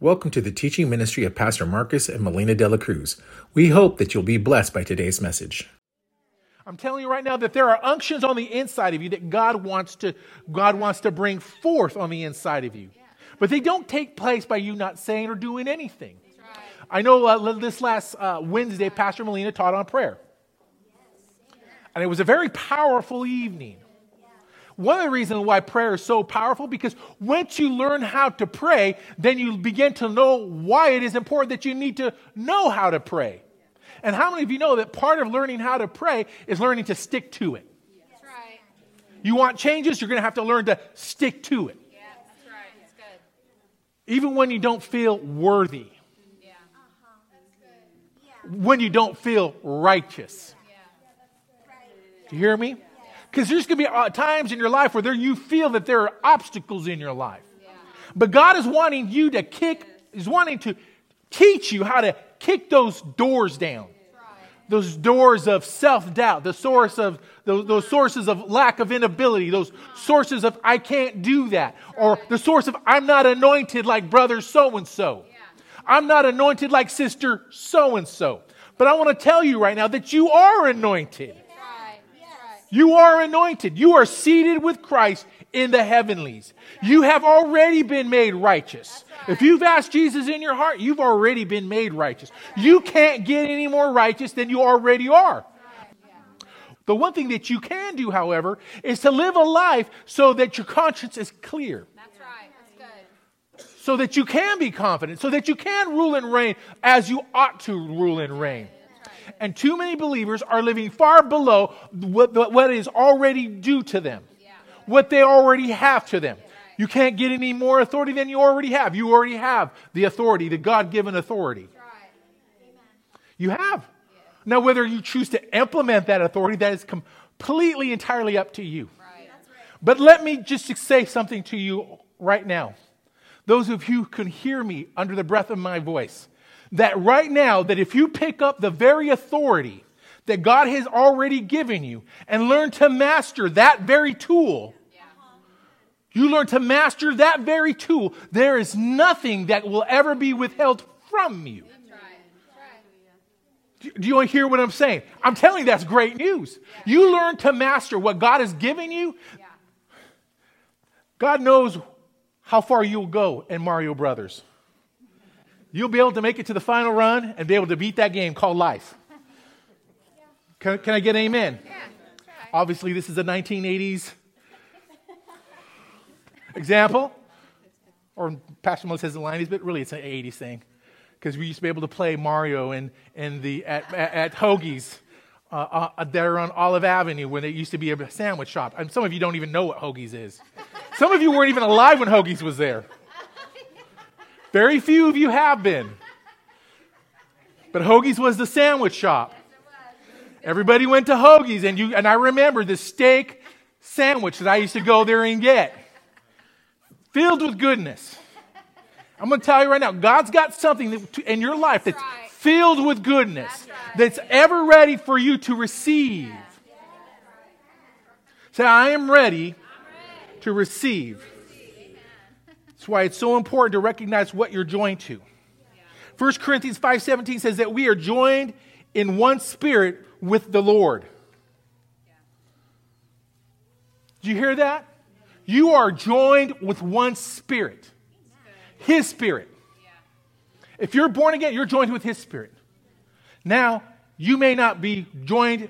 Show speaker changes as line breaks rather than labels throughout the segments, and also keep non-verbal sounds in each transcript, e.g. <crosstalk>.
Welcome to the teaching ministry of Pastor Marcus and Melina De La Cruz. We hope that you'll be blessed by today's message.
I'm telling you right now that there are unctions on the inside of you that God wants to God wants to bring forth on the inside of you. But they don't take place by you not saying or doing anything. I know uh, this last uh, Wednesday, Pastor Melina taught on prayer. And it was a very powerful evening. One of the reasons why prayer is so powerful because once you learn how to pray, then you begin to know why it is important that you need to know how to pray. And how many of you know that part of learning how to pray is learning to stick to it? That's right. You want changes, you're going to have to learn to stick to it. Yeah, that's right. That's good. Even when you don't feel worthy. Yeah. Uh-huh. That's good. Yeah. When you don't feel righteous. Yeah. Do you hear me? Because there's going to be uh, times in your life where there you feel that there are obstacles in your life. Yeah. But God is wanting you to kick, is wanting to teach you how to kick those doors down. Those doors of self doubt, the source of those, those, sources of lack of inability, those sources of I can't do that, or the source of I'm not anointed like brother so and so. I'm not anointed like sister so and so. But I want to tell you right now that you are anointed. You are anointed. You are seated with Christ in the heavenlies. You have already been made righteous. If you've asked Jesus in your heart, you've already been made righteous. You can't get any more righteous than you already are. The one thing that you can do, however, is to live a life so that your conscience is clear. That's right. That's good. So that you can be confident, so that you can rule and reign as you ought to rule and reign and too many believers are living far below what, what is already due to them, yeah. what they already have to them. You can't get any more authority than you already have. You already have the authority, the God given authority. You have. Now, whether you choose to implement that authority, that is completely, entirely up to you. But let me just say something to you right now. Those of you who can hear me under the breath of my voice, that right now, that if you pick up the very authority that God has already given you and learn to master that very tool, you learn to master that very tool, there is nothing that will ever be withheld from you. Do you hear what I'm saying? I'm telling you that's great news. You learn to master what God has given you. God knows how far you'll go in Mario Brothers you'll be able to make it to the final run and be able to beat that game called life. Can, can I get amen? Yeah, Obviously, this is a 1980s example. Or Pastor Mo says the 90s, but really it's an 80s thing. Because we used to be able to play Mario in, in the, at, at, at Hoagie's uh, uh, there on Olive Avenue when it used to be a sandwich shop. And some of you don't even know what Hoagie's is. Some of you weren't even alive when Hoagie's was there. Very few of you have been. But Hoagie's was the sandwich shop. Everybody went to Hoagie's, and, you, and I remember the steak sandwich that I used to go there and get, filled with goodness. I'm going to tell you right now, God's got something that, in your life that's right. filled with goodness, that's, right. that's, ever ready for you to receive. Say, I am ready, ready. to receive. That's why it's so important to recognize what you're joined to. 1 Corinthians 5:17 says that we are joined in one spirit with the Lord. Do you hear that? You are joined with one spirit. His spirit. If you're born again, you're joined with his spirit. Now, you may not be joined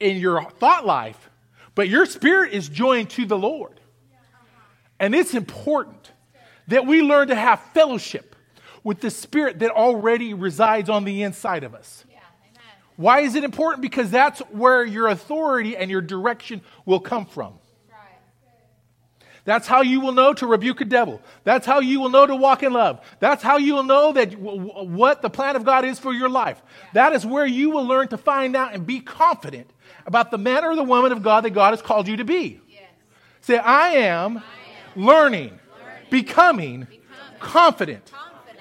in your thought life, but your spirit is joined to the Lord. And it's important that we learn to have fellowship with the Spirit that already resides on the inside of us. Yeah, Why is it important? Because that's where your authority and your direction will come from. That's how you will know to rebuke a devil. That's how you will know to walk in love. That's how you will know that w- w- what the plan of God is for your life. Yeah. That is where you will learn to find out and be confident about the man or the woman of God that God has called you to be. Yes. Say, I am, I am learning, becoming, confident,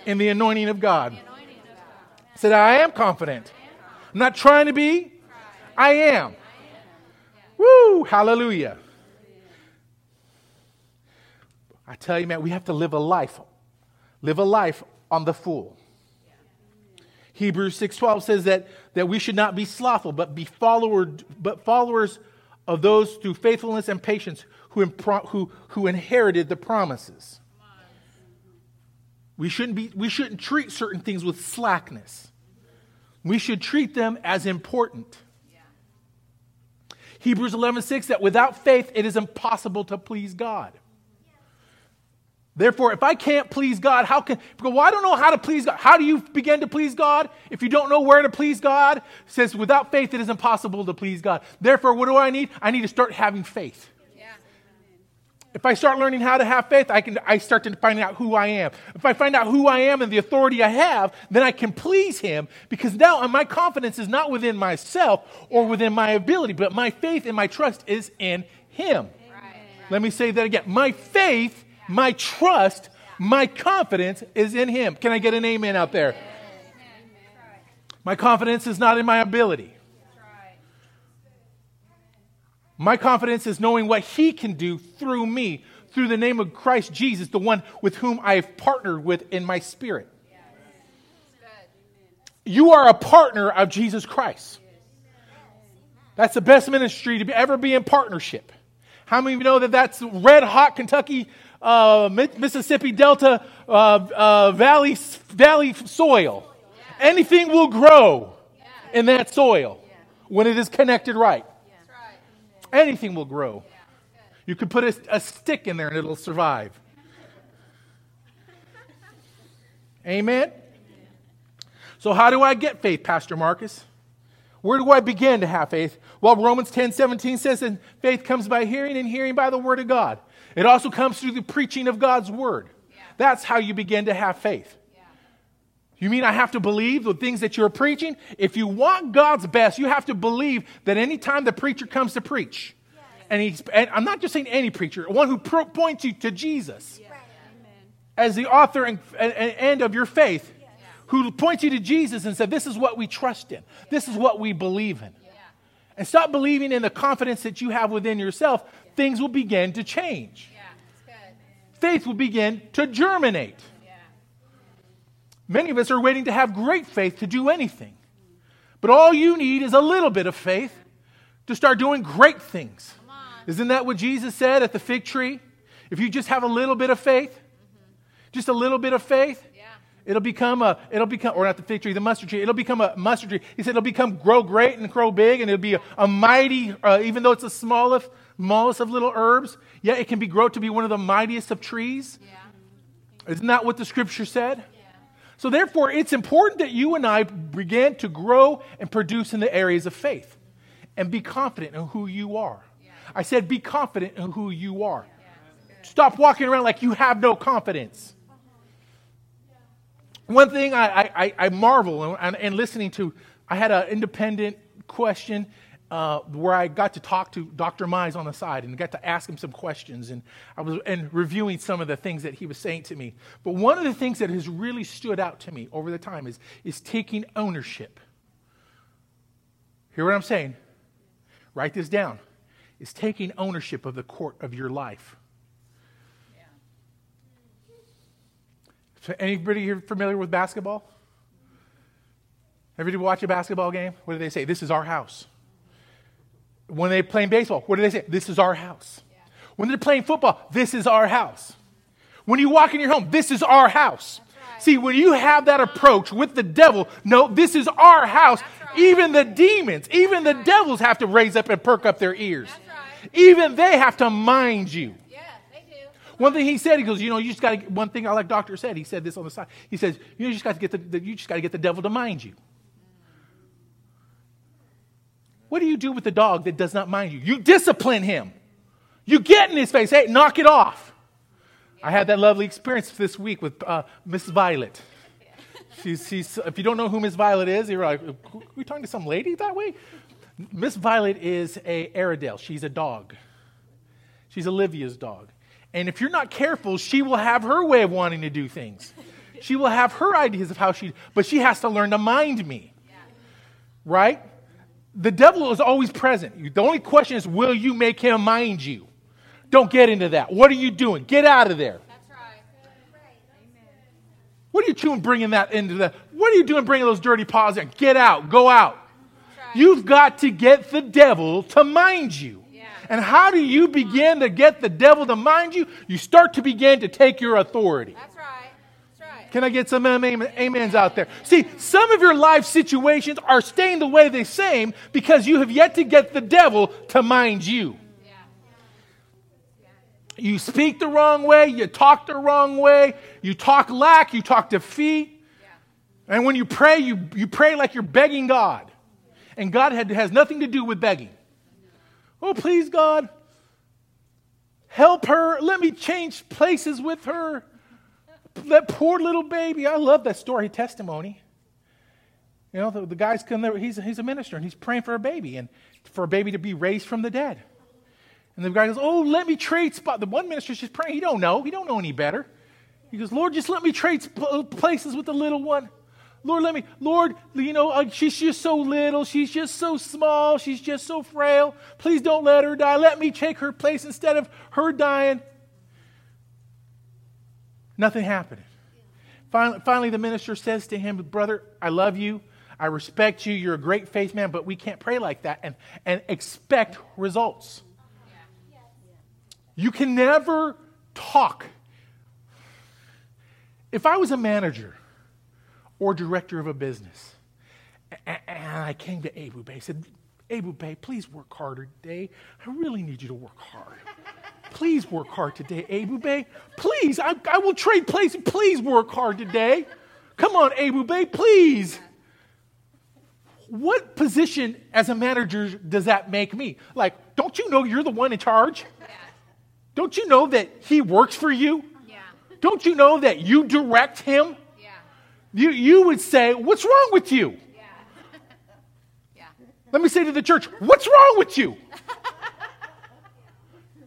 in the anointing of God. Anointing of God. Said, I am confident. I'm not trying to be, I am. Woo, hallelujah. I tell you, man, we have to live a life live a life on the full. Hebrews 6:12 says that, that we should not be slothful, but be follower, but followers of those through faithfulness and patience who, impro- who, who inherited the promises. We shouldn't, be, we shouldn't treat certain things with slackness. We should treat them as important. Yeah. Hebrews 11:6 that without faith it is impossible to please God. Therefore, if I can't please God, how can, well, I don't know how to please God. How do you begin to please God? If you don't know where to please God, says without faith it is impossible to please God. Therefore, what do I need? I need to start having faith. If I start learning how to have faith, I can I start to find out who I am. If I find out who I am and the authority I have, then I can please him because now my confidence is not within myself or within my ability, but my faith and my trust is in him. Right. Let me say that again. My faith my trust, my confidence is in Him. Can I get an amen out there? My confidence is not in my ability. My confidence is knowing what He can do through me, through the name of Christ Jesus, the one with whom I have partnered with in my spirit. You are a partner of Jesus Christ. That's the best ministry to ever be in partnership. How many of you know that that's red hot Kentucky uh, Mississippi Delta uh, uh, valley, valley soil. Anything will grow in that soil when it is connected right. Anything will grow. You could put a, a stick in there and it'll survive. Amen? So, how do I get faith, Pastor Marcus? Where do I begin to have faith? Well, Romans 10 17 says, that faith comes by hearing, and hearing by the word of God. It also comes through the preaching of God's word. Yeah. That's how you begin to have faith. You mean I have to believe the things that you're preaching? If you want God's best, you have to believe that anytime the preacher comes to preach, yes. and, he's, and I'm not just saying any preacher, one who pro- points you to Jesus yes. as the author and, and, and end of your faith, yes. who points you to Jesus and said, This is what we trust in, this is what we believe in. And stop believing in the confidence that you have within yourself things will begin to change. Faith will begin to germinate. Many of us are waiting to have great faith to do anything. But all you need is a little bit of faith to start doing great things. Isn't that what Jesus said at the fig tree? If you just have a little bit of faith, mm-hmm. just a little bit of faith, yeah. it'll become a, it'll become, or not the fig tree, the mustard tree, it'll become a mustard tree. He said it'll become, grow great and grow big, and it'll be a, a mighty, uh, even though it's the smallest, smallest of little herbs, yet it can be grow to be one of the mightiest of trees. Yeah. Isn't that what the scripture said? Yeah. So, therefore, it's important that you and I begin to grow and produce in the areas of faith and be confident in who you are. Yeah. I said, be confident in who you are. Stop walking around like you have no confidence. One thing I, I, I marvel and, and listening to, I had an independent question uh, where I got to talk to Dr. Mize on the side and got to ask him some questions, and I was and reviewing some of the things that he was saying to me. But one of the things that has really stood out to me over the time is is taking ownership. Hear what I'm saying? Write this down. Is taking ownership of the court of your life. So anybody here familiar with basketball? Everybody watch a basketball game? What do they say? This is our house. When they're playing baseball, what do they say? This is our house. Yeah. When they're playing football, this is our house. When you walk in your home, this is our house. Right. See, when you have that approach with the devil, no, this is our house. Right. Even the demons, even the right. devils have to raise up and perk up their ears. Even they have to mind you. Yeah, they do. One thing he said, he goes, you know, you just got to. One thing I like Doctor said, he said this on the side. He says, you, know, you just got to get the, the you just got to get the devil to mind you. What do you do with the dog that does not mind you? You discipline him. You get in his face. Hey, knock it off. I had that lovely experience this week with uh, Miss Violet. She's, she's, if you don't know who Miss Violet is, you're like, are we talking to some lady that way? Miss Violet is a Airedale. She's a dog. She's Olivia's dog. And if you're not careful, she will have her way of wanting to do things. She will have her ideas of how she, but she has to learn to mind me. Right? The devil is always present. The only question is, will you make him mind you? Don't get into that. What are you doing? Get out of there. That's right. What are you doing bringing that into the, what are you doing bringing those dirty paws in? Get out, go out.
Right.
You've got to get the devil to mind you.
Yeah.
And how do you begin to get the devil to mind you? You start to begin to take your authority.
That's right.
Can I get some amen- amens out there? See, some of your life situations are staying the way they same because you have yet to get the devil to mind you. You speak the wrong way, you talk the wrong way, you talk lack, you talk defeat. And when you pray, you, you pray like you're begging God. And God had, has nothing to do with begging. Oh, please, God, help her. Let me change places with her. That poor little baby. I love that story testimony. You know, the, the guy's come there, he's, he's a minister, and he's praying for a baby and for a baby to be raised from the dead. And the guy goes, Oh, let me trade spot. The one minister's just praying. He don't know. He don't know any better. He goes, Lord, just let me trade sp- places with the little one. Lord, let me, Lord, you know, uh, she's just so little. She's just so small. She's just so frail. Please don't let her die. Let me take her place instead of her dying. Nothing happened. Finally, finally, the minister says to him, Brother, I love you. I respect you. You're a great faith man, but we can't pray like that and, and expect results. You can never talk. If I was a manager or director of a business, and I came to Abu Bey, said, Abu Bey, please work harder today. I really need you to work hard. Please work hard today, Abu Bey. Please, I, I will trade places. Please work hard today. Come on, Abu Bey, please. What position as a manager does that make me? Like, don't you know you're the one in charge?
Yeah.
Don't you know that he works for you?
Yeah.
Don't you know that you direct him?
Yeah.
You, you would say, What's wrong with you?
Yeah. <laughs> Yeah.
Let me say to the church, What's wrong with you? <laughs>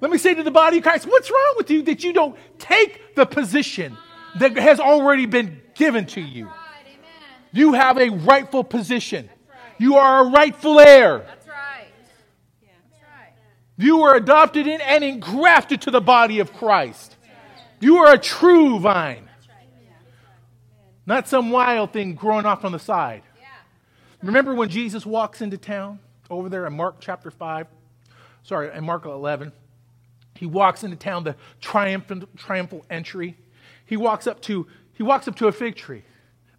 Let me say to the body of Christ, What's wrong with you that you don't take the position that has already been given to you? You have a rightful position, you are a rightful heir.
That's right. Yeah. That's right.
You were adopted in and engrafted to the body of Christ. You are a true vine, not some wild thing growing off on the side. Remember when Jesus walks into town over there in Mark chapter 5? Sorry, in Mark 11. He walks into town, the triumphant, triumphal entry. He walks up to he walks up to a fig tree,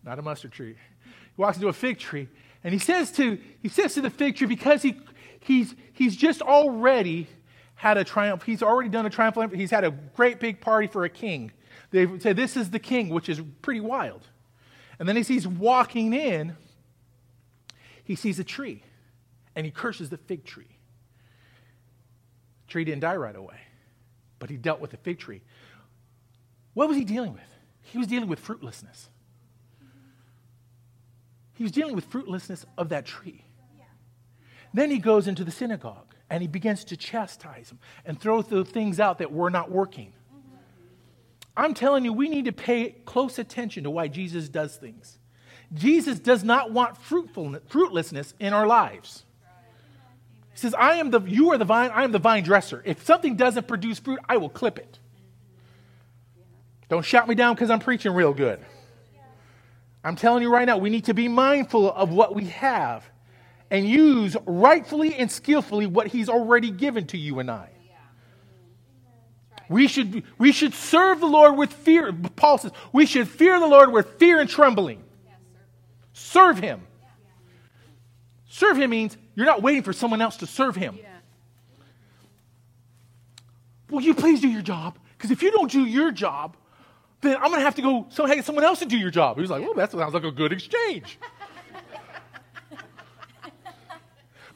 not a mustard tree. He walks into a fig tree, and he says to he says to the fig tree because he he's he's just already had a triumph. He's already done a triumphal. entry. He's had a great big party for a king. They say this is the king, which is pretty wild. And then as he's walking in, he sees a tree and he curses the fig tree. The tree didn't die right away, but he dealt with the fig tree. What was he dealing with? He was dealing with fruitlessness. He was dealing with fruitlessness of that tree. Then he goes into the synagogue and he begins to chastise them and throw the things out that were not working. I'm telling you, we need to pay close attention to why Jesus does things. Jesus does not want fruitfulness, fruitlessness in our lives. He says, I am the, you are the vine, I am the vine dresser. If something doesn't produce fruit, I will clip it. Don't shout me down because I'm preaching real good. I'm telling you right now, we need to be mindful of what we have and use rightfully and skillfully what He's already given to you and I. We should, we should serve the Lord with fear. Paul says, we should fear the Lord with fear and trembling. Serve Him. Serve Him means you're not waiting for someone else to serve Him.
Yeah.
Will you please do your job? Because if you don't do your job, then I'm going to have to go so hey, someone else to do your job. He was like, well, that sounds like a good exchange. <laughs>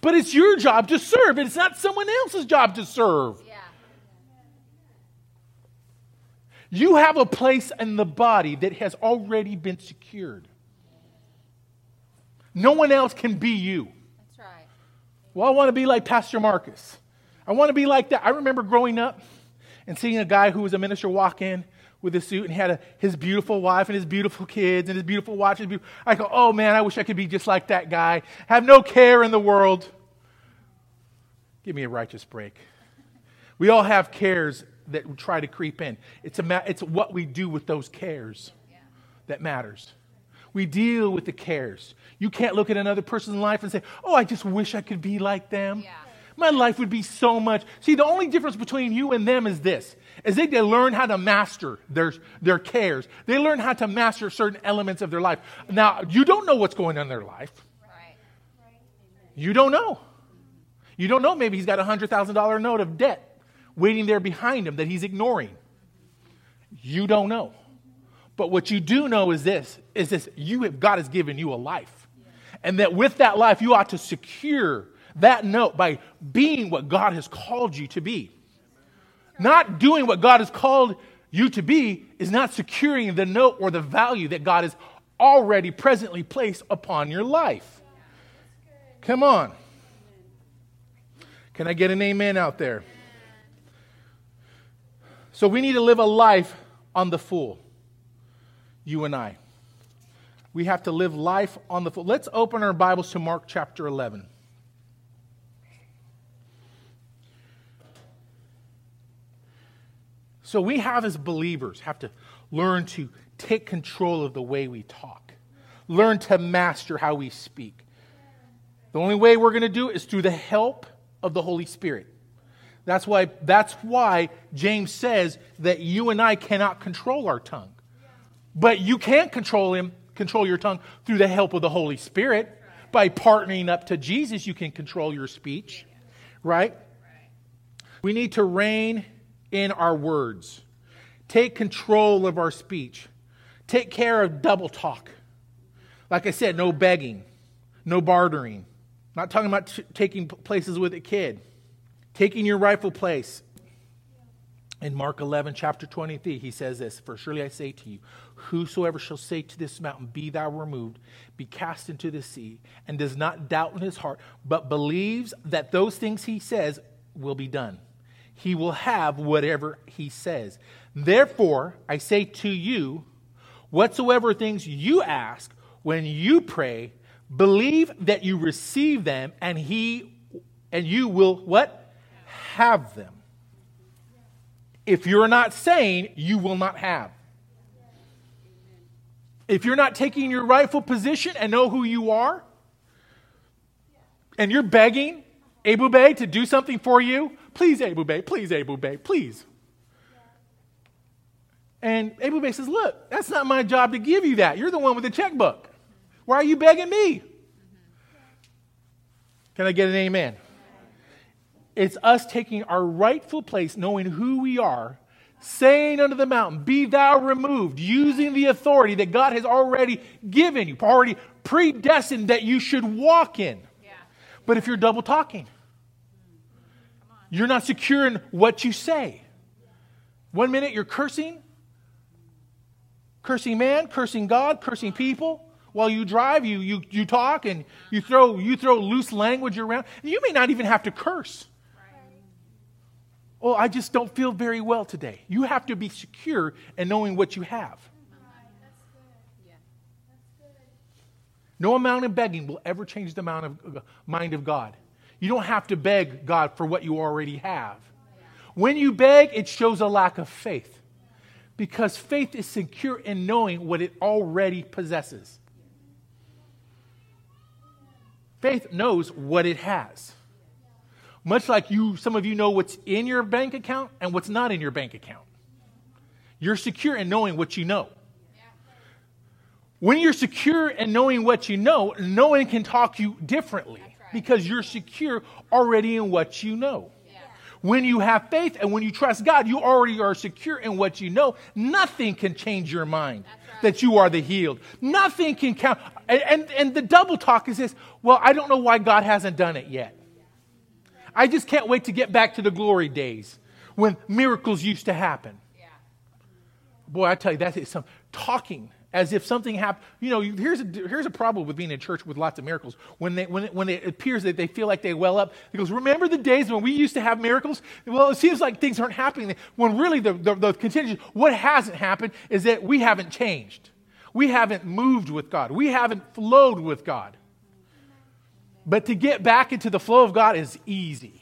but it's your job to serve. It's not someone else's job to serve.
Yeah.
You have a place in the body that has already been secured. No one else can be you. Well, I want to be like Pastor Marcus. I want to be like that. I remember growing up and seeing a guy who was a minister walk in with a suit and he had a, his beautiful wife and his beautiful kids and his beautiful his beautiful, I go, oh man, I wish I could be just like that guy. Have no care in the world. Give me a righteous break. We all have cares that try to creep in. It's, a ma- it's what we do with those cares. that matters. We deal with the cares. You can't look at another person's life and say, Oh, I just wish I could be like them.
Yeah.
My life would be so much. See, the only difference between you and them is this is they, they learn how to master their, their cares. They learn how to master certain elements of their life. Now, you don't know what's going on in their life.
Right.
You don't know. You don't know. Maybe he's got a $100,000 note of debt waiting there behind him that he's ignoring. You don't know. But what you do know is this is this you have, God has given you a life. And that with that life you ought to secure that note by being what God has called you to be. Not doing what God has called you to be is not securing the note or the value that God has already presently placed upon your life. Come on. Can I get an amen out there? So we need to live a life on the full. You and I. We have to live life on the full. Let's open our Bibles to Mark chapter 11. So we have as believers have to learn to take control of the way we talk. Learn to master how we speak. The only way we're going to do it is through the help of the Holy Spirit. That's why, that's why James says that you and I cannot control our tongue. But you can't control him, control your tongue through the help of the Holy Spirit. By partnering up to Jesus, you can control your speech. Right? We need to rein in our words. Take control of our speech. Take care of double talk. Like I said, no begging, no bartering. Not talking about t- taking places with a kid. Taking your rightful place. In Mark 11, chapter 23, he says this For surely I say to you, whosoever shall say to this mountain, Be thou removed, be cast into the sea, and does not doubt in his heart, but believes that those things he says will be done, he will have whatever he says. Therefore, I say to you, whatsoever things you ask when you pray, believe that you receive them, and he and you will what? Have them. If you're not saying, you will not have. If you're not taking your rightful position and know who you are, and you're begging Abu Bay to do something for you, please, Abu Bay, please, Abu Bay, please. And Abu Bay says, Look, that's not my job to give you that. You're the one with the checkbook. Why are you begging me? Can I get an amen? It's us taking our rightful place, knowing who we are, saying unto the mountain, Be thou removed, using the authority that God has already given you, already predestined that you should walk in.
Yeah.
But if you're double talking, you're not secure in what you say. One minute you're cursing, cursing man, cursing God, cursing people. While you drive, you, you, you talk and you throw, you throw loose language around. You may not even have to curse. Oh, I just don't feel very well today. You have to be secure in knowing what you have. No amount of begging will ever change the amount of uh, mind of God. You don't have to beg God for what you already have. When you beg, it shows a lack of faith because faith is secure in knowing what it already possesses. Faith knows what it has. Much like you, some of you know what's in your bank account and what's not in your bank account. You're secure in knowing what you know. When you're secure in knowing what you know, no one can talk you differently because you're secure already in what you know. When you have faith and when you trust God, you already are secure in what you know. Nothing can change your mind that you are the healed. Nothing can count. And, and, and the double talk is this well, I don't know why God hasn't done it yet. I just can't wait to get back to the glory days when miracles used to happen.
Yeah.
Boy, I tell you, that is some talking as if something happened. You know, here's a, here's a problem with being in church with lots of miracles. When, they, when, it, when it appears that they feel like they well up, he goes, Remember the days when we used to have miracles? Well, it seems like things aren't happening. When really the, the, the contingent, what hasn't happened is that we haven't changed. We haven't moved with God. We haven't flowed with God. But to get back into the flow of God is easy.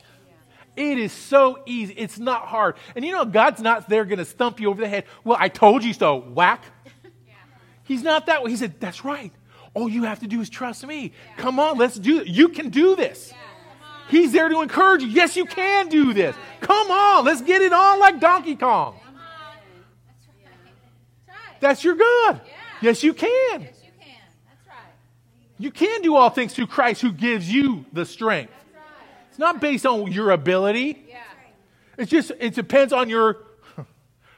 It is so easy. It's not hard. And you know, God's not there going to stump you over the head. Well, I told you so. Whack. <laughs> He's not that way. He said, That's right. All you have to do is trust me. Come on, let's do it. You can do this. He's there to encourage you. Yes, you can do this. Come on, let's get it on like Donkey Kong. That's your God. Yes, you can.
Yes, you can. That's right.
You can do all things through Christ who gives you the strength. It's not based on your ability.
Yeah.
It's just it depends on your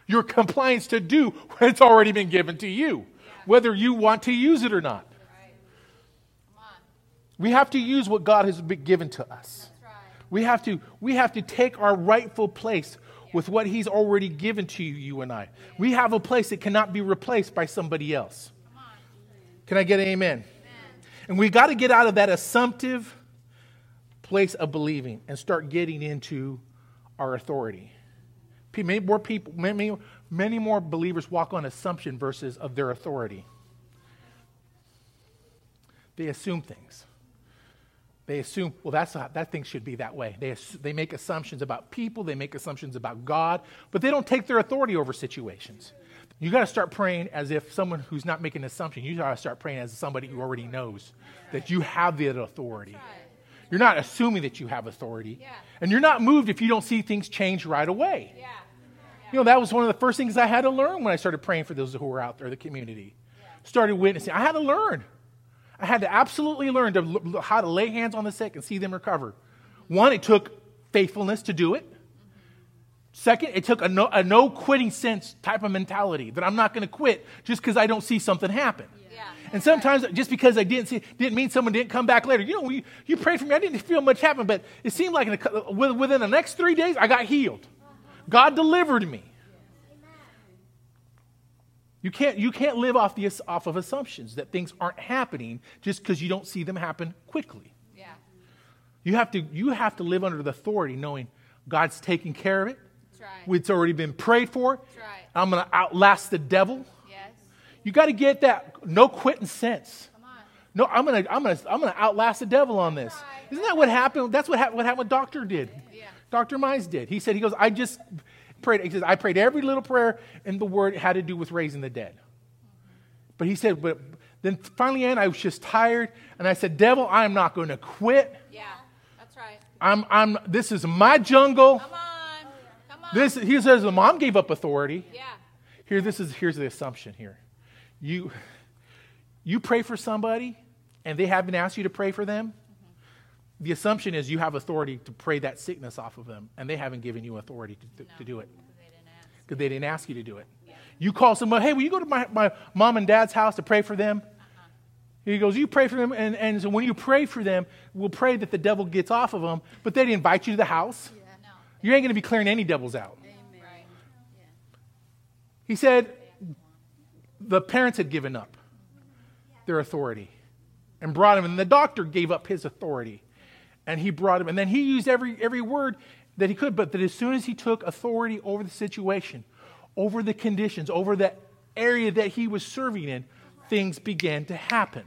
your compliance to do what it's already been given to you, whether you want to use it or not.
Right.
We have to use what God has been given to us.
Right.
We have to we have to take our rightful place with what he's already given to you, you and I. We have a place that cannot be replaced by somebody else. Can I get an amen? And we got to get out of that assumptive place of believing and start getting into our authority. Many more people, many, many more believers walk on assumption versus of their authority. They assume things. They assume, well, that's not, that thing should be that way. They, they make assumptions about people, they make assumptions about God, but they don't take their authority over situations. You got to start praying as if someone who's not making an assumption, you got to start praying as somebody who already knows that you have the authority. You're not assuming that you have authority.
Yeah.
And you're not moved if you don't see things change right away.
Yeah.
You know, that was one of the first things I had to learn when I started praying for those who were out there, the community. Started witnessing. I had to learn. I had to absolutely learn to l- how to lay hands on the sick and see them recover. One, it took faithfulness to do it. Second, it took a no, a no quitting sense type of mentality that I'm not going to quit just because I don't see something happen.
Yeah.
And sometimes just because I didn't see, didn't mean someone didn't come back later. You know, you, you prayed for me. I didn't feel much happen, but it seemed like in a, uh, within the next three days, I got healed. God delivered me. You can't, you can't live off, the, off of assumptions that things aren't happening just because you don't see them happen quickly.
Yeah.
You have, to, you have to live under the authority knowing God's taking care of it.
Right.
It's already been prayed for.
That's right.
I'm going to outlast the devil.
Yes.
You got to get that no quitting sense. No, I'm gonna, I'm gonna, I'm gonna outlast the devil on this. Isn't that what happened? That's what happened. What happened? What Doctor did.
Yeah.
Doctor Mize did. He said, he goes, I just prayed. He says, I prayed every little prayer in the Word had to do with raising the dead. But he said, but then finally, and I was just tired, and I said, Devil, I am not going to quit.
Yeah. That's right.
I'm, I'm. This is my jungle.
Come on. Come on.
This. He says, the mom gave up authority.
Yeah.
Here, this is here's the assumption here. You you pray for somebody and they haven't asked you to pray for them. The assumption is you have authority to pray that sickness off of them, and they haven't given you authority to, to, to do it
They
because they didn't ask you to do it. You call someone, hey, will you go to my, my mom and dad's house to pray for them? He goes, you pray for them, and, and so when you pray for them, we'll pray that the devil gets off of them, but they didn't invite you to the house.
No.
You ain't going to be clearing any devils out.
Right.
He said the parents had given up their authority and brought him, and the doctor gave up his authority. And he brought him, and then he used every, every word that he could, but that as soon as he took authority over the situation, over the conditions, over the area that he was serving in, things began to happen.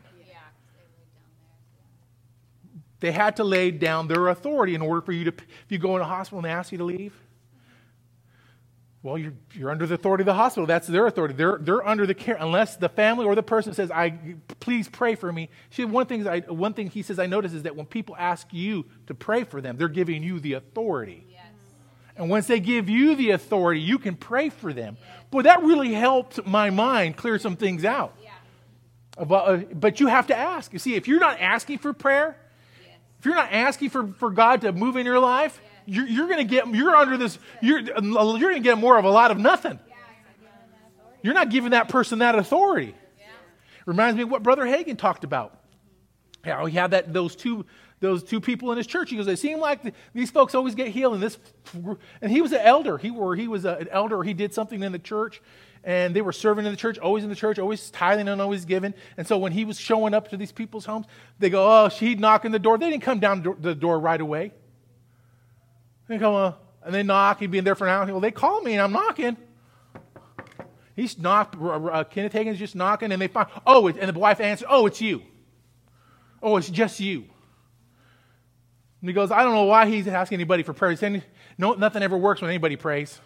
They had to lay down their authority in order for you to, if you go in a hospital and they ask you to leave, well, you're, you're under the authority of the hospital. That's their authority. They're, they're under the care, unless the family or the person says, I, please pray for me. See, one thing, I, one thing he says I notice is that when people ask you to pray for them, they're giving you the authority.
Yes.
And once they give you the authority, you can pray for them. Boy, that really helped my mind clear some things out.
Yeah.
About, uh, but you have to ask. You see, if you're not asking for prayer, you're not asking for, for God to move in your life, you're, you're going to get, you're under this, you're, you're going to get more of a lot of nothing. You're not giving that person that authority. Reminds me of what Brother Hagin talked about. How he had that, those two, those two people in his church. He goes, it seemed like the, these folks always get healed. And this, and he was an elder. He, or he was a, an elder, he did something in the church, and they were serving in the church, always in the church, always tithing and always giving. And so when he was showing up to these people's homes, they go, oh, she'd knock on the door. They didn't come down the door right away. They come, uh, and they knock. He'd be in there for an hour. Well, they call me, and I'm knocking. He's knocked. Uh, Kenneth Hagin's just knocking, and they find, oh, and the wife answers, oh, it's you. Oh, it's just you. And he goes, I don't know why he's asking anybody for prayer. He's saying, no, nothing ever works when anybody prays.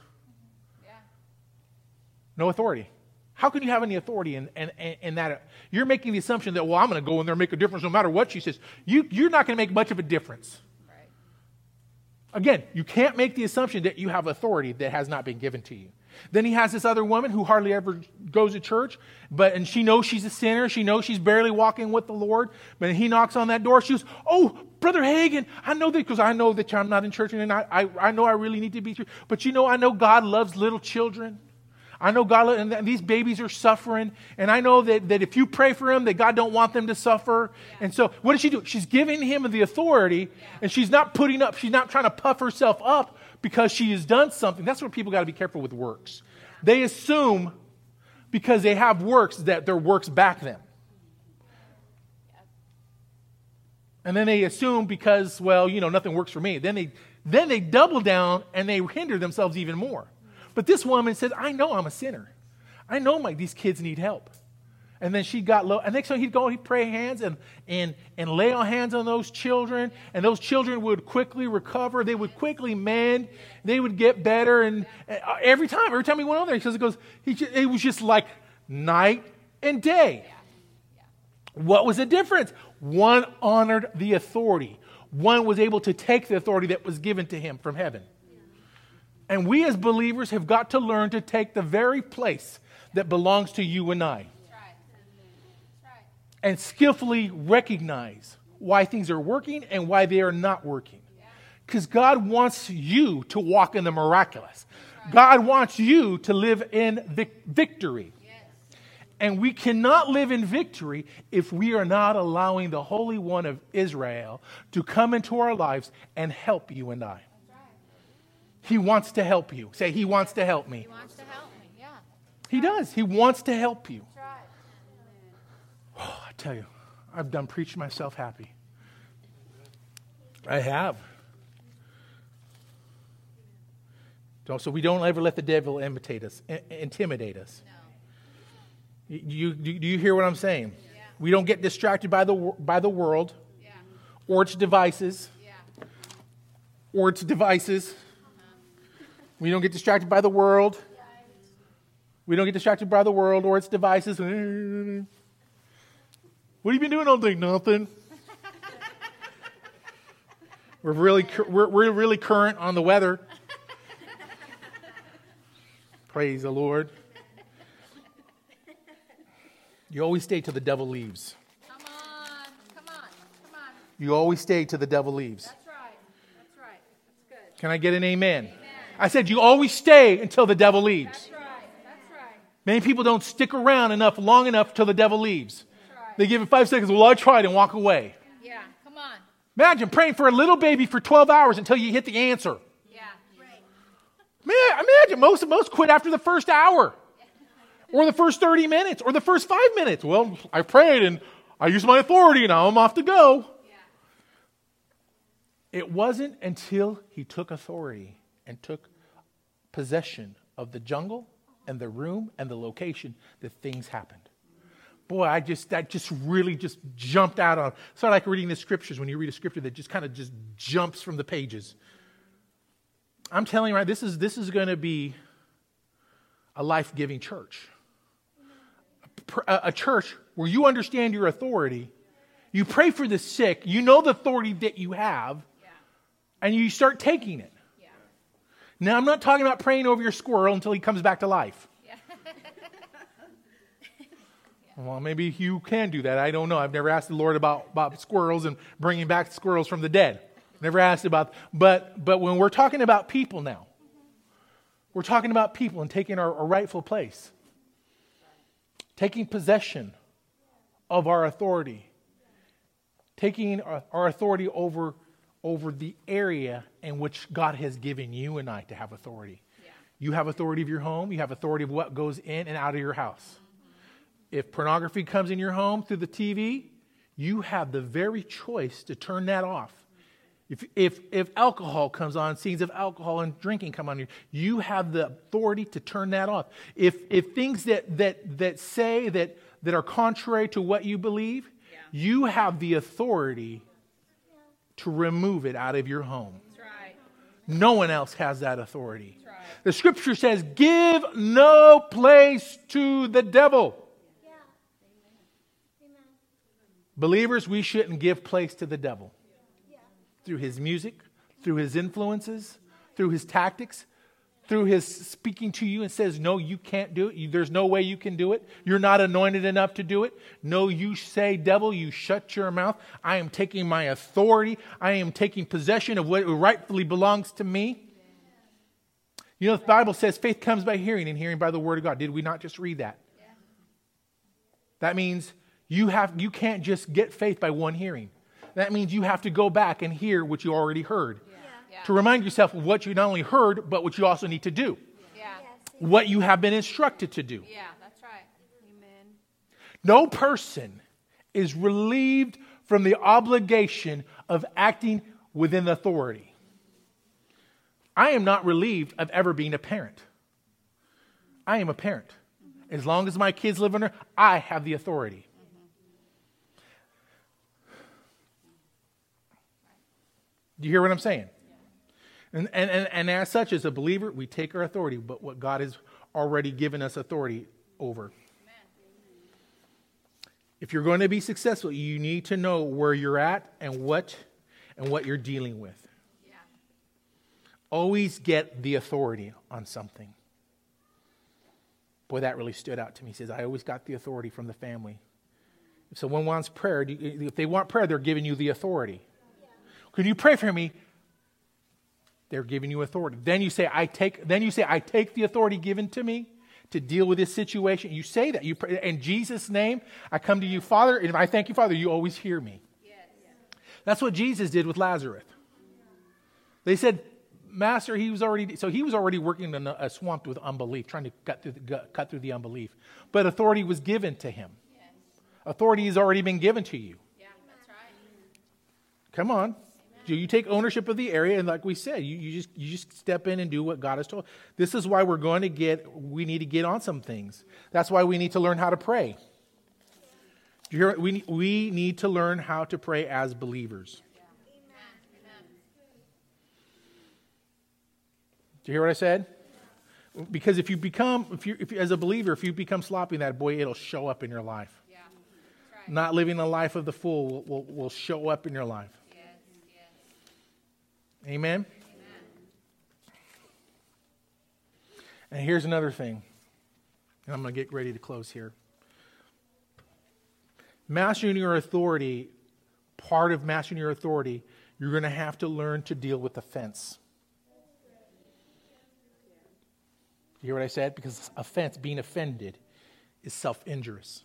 No authority. How can you have any authority in, in, in that? You're making the assumption that, well, I'm going to go in there and make a difference no matter what she says. You, you're not going to make much of a difference.
Right.
Again, you can't make the assumption that you have authority that has not been given to you. Then he has this other woman who hardly ever goes to church, but and she knows she's a sinner. She knows she's barely walking with the Lord. But he knocks on that door. She goes, "Oh, brother Hagin, I know that because I know that I'm not in church, and I, I, I know I really need to be. But you know, I know God loves little children. I know God, and these babies are suffering, and I know that, that if you pray for them, that God don't want them to suffer. Yeah. And so, what does she do? She's giving him the authority, yeah. and she's not putting up, she's not trying to puff herself up because she has done something. That's where people got to be careful with works. They assume because they have works that their works back them. And then they assume because, well, you know, nothing works for me. Then they, then they double down and they hinder themselves even more. But this woman says, I know I'm a sinner. I know my, these kids need help. And then she got low. And next time he'd go, he'd pray hands and, and, and lay on hands on those children. And those children would quickly recover. They would quickly mend. They would get better. And uh, every time, every time he went on there, he says, it goes, he, it was just like night and day. What was the difference? One honored the authority. One was able to take the authority that was given to him from heaven. And we as believers have got to learn to take the very place that belongs to you and I. And skillfully recognize why things are working and why they are not working. Because God wants you to walk in the miraculous. God wants you to live in vic- victory. And we cannot live in victory if we are not allowing the Holy One of Israel to come into our lives and help you and I. He wants to help you. Say, He wants to help me.
He wants to help me, yeah.
He does. He wants to help you. Oh, I tell you, I've done preached myself happy. I have. Don't So we don't ever let the devil imitate us, intimidate us.
No.
You, do you hear what I'm saying?
Yeah.
We don't get distracted by the, by the world
yeah.
or its devices
Yeah.
or its devices. We don't get distracted by the world. We don't get distracted by the world or its devices. What have you been doing all day? Nothing. <laughs> we're really we're, we're really current on the weather. Praise the Lord. You always stay till the devil leaves.
Come on, come on, come on.
You always stay till the devil leaves.
That's right. That's right. That's good.
Can I get an amen? I said, you always stay until the devil leaves.
That's right. That's right.
Many people don't stick around enough, long enough, till the devil leaves.
Right.
They give it five seconds. Well, I tried and walk away.
Yeah, come on.
Imagine praying for a little baby for 12 hours until you hit the answer.
Yeah. Right.
Man, imagine most most quit after the first hour, or the first 30 minutes, or the first five minutes. Well, I prayed and I used my authority, and now I'm off to go.
Yeah.
It wasn't until he took authority and took possession of the jungle and the room and the location that things happened. Boy, I just that just really just jumped out on. It's not like reading the scriptures when you read a scripture that just kind of just jumps from the pages. I'm telling you right, this is this is going to be a life-giving church. A, a church where you understand your authority, you pray for the sick, you know the authority that you have, and you start taking it. Now, I'm not talking about praying over your squirrel until he comes back to life.
Yeah. <laughs>
Well, maybe you can do that. I don't know. I've never asked the Lord about, about squirrels and bringing back squirrels from the dead. Never asked about, but but when we're talking about people now, we're talking about people and taking our, our rightful place, taking possession of our authority, taking our, our authority over over the area in which God has given you and I to have authority.
Yeah.
You have authority of your home. You have authority of what goes in and out of your house. Mm-hmm. If pornography comes in your home through the TV, you have the very choice to turn that off. If, if, if alcohol comes on, scenes of alcohol and drinking come on you, you have the authority to turn that off. If, if things that, that, that say that, that are contrary to what you believe,
Yeah.
you have the authority to remove it out of your home.
Right.
No one else has that authority.
Right.
The scripture says, give no place to the devil. Believers, we shouldn't give place to the devil through his music, through his influences, through his tactics, through his speaking to you and says, No, you can't do it. There's no way you can do it. You're not anointed enough to do it. No, you say, Devil, you shut your mouth. I am taking my authority. I am taking possession of what rightfully belongs to me. You know, the Bible says faith comes by hearing and hearing by the word of God. Did we not just read that? That means you, have, you can't just get faith by one hearing. That means you have to go back and hear what you already heard.
Yeah.
To remind yourself of what you not only heard, but what you also need to do.
Yeah.
What you have been instructed to do.
Yeah, that's right. Amen.
No person is relieved from the obligation of acting within authority. I am not relieved of ever being a parent. I am a parent. As long as my kids live under, I have the authority. Do you hear what I'm saying? And, and, and, and as such, as a believer, we take our authority, but what God has already given us authority over. If you're going to be successful, you need to know where you're at and what and what you're dealing with.
Yeah.
Always get the authority on something. Boy, that really stood out to me. He says, I always got the authority from the family. If someone wants prayer, if they want prayer, they're giving you the authority. Can you pray for me? They're giving you authority. Then you say, I take, then you say, I take the authority given to me to deal with this situation. You say that. You pray, in Jesus' name, I come to you, Father, and I thank you, Father, you always hear me. That's what Jesus did with Lazarus. They said, Master, he was already, so he was already working in a, a swamp with unbelief, trying to cut through, the, cut through the unbelief. But authority was given to him. Authority has already been given to you.
Yeah, that's right.
Come on. You, you take ownership of the area, and like we said, you, you, just, you just step in and do what God has told. This is why we're going to get, we need to get on some things. That's why we need to learn how to pray. Do you hear? We, we need to learn how to pray as believers. Do you hear what I said? Because if you become, if you, if as a believer, if you become sloppy in that, boy, it'll show up in your life.
Yeah. Right.
Not living the life of the fool will, will, will show up in your life.
Yes.
Amen? And here's another thing. And I'm going to get ready to close here. Mastering your authority, part of mastering your authority, you're going to have to learn to deal with offense. You hear what I said? Because offense, being offended, is self injurious.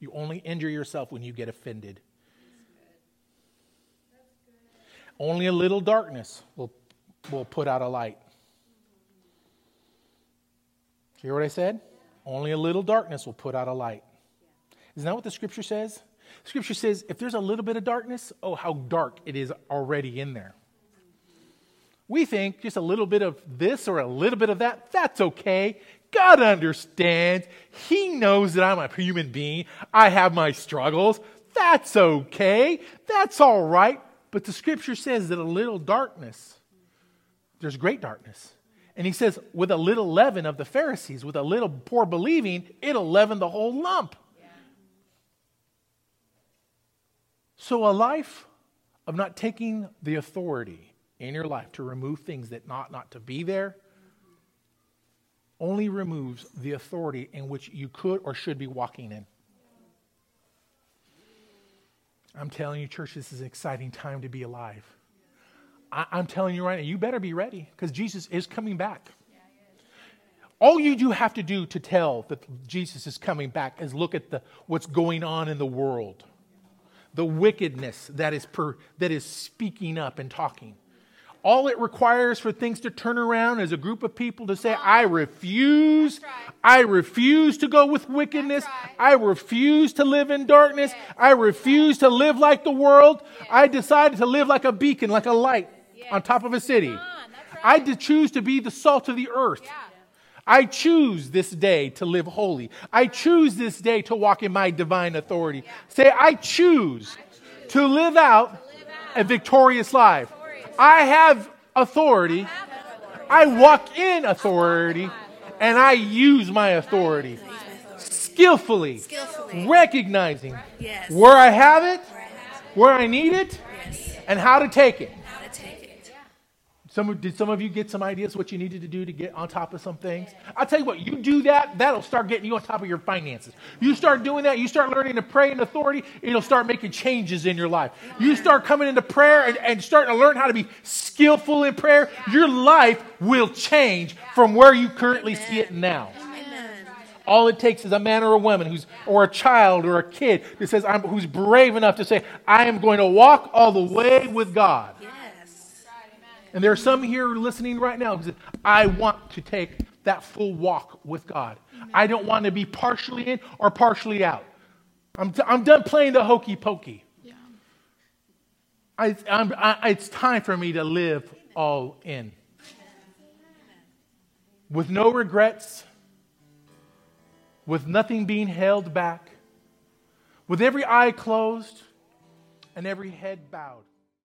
You only injure yourself when you get offended. Only a little darkness will, will put out a light. Do you hear what I said? Only a little darkness will put out a light. Isn't that what the scripture says? Scripture says if there's a little bit of darkness, oh, how dark it is already in there. We think just a little bit of this or a little bit of that, that's okay. God understands. He knows that I'm a human being. I have my struggles. That's okay. That's all right. But the scripture says that a little darkness, there's great darkness. And he says, with a little leaven of the Pharisees, with a little poor believing, it'll leaven the whole lump. So, a life of not taking the authority in your life to remove things that not not to be there only removes the authority in which you could or should be walking in. I'm telling you, church, this is an exciting time to be alive. I, I'm telling you right now, you better be ready because Jesus is coming back. All you do have to do to tell that Jesus is coming back is look at the, what's going on in the world, the wickedness that is, per, that is speaking up and talking. All it requires for things to turn around is a group of people to say, I refuse.
Right.
I refuse to go with wickedness.
Right.
I refuse to live in darkness.
Yes.
I refuse to live like the world.
Yes.
I decided to live like a beacon, like a light
Yes.
on top of a city. I did choose to be the salt of the earth.
Yeah.
I choose this day to live holy. I choose this day to walk in my divine authority. Say, I choose to live out a victorious life. I have authority I walk in authority and I use my authority skillfully, recognizing where I have it,
Where I have it.
where I need it, and how to take it.
How to take it.
Some, did some of you get some ideas what you needed to do to get on top of some things? I'll tell you what, you do that, that'll start getting you on top of your finances. You start doing that, you start learning to pray in authority, it'll start making changes in your life. You start coming into prayer and, and starting to learn how to be skillful in prayer, your life will change from where you currently see it now.
Amen.
All it takes is a man or a woman who's, or a child or a kid that says, I'm, who's brave enough to say, I am going to walk all the way with God. And there are some here listening right now who say, I want to take that full walk with God. I don't want to be partially in or partially out. I'm, t- I'm done playing the hokey pokey. I, I'm, I, it's time for me to live all in. With no regrets, with nothing being held back, with every eye closed and every head bowed.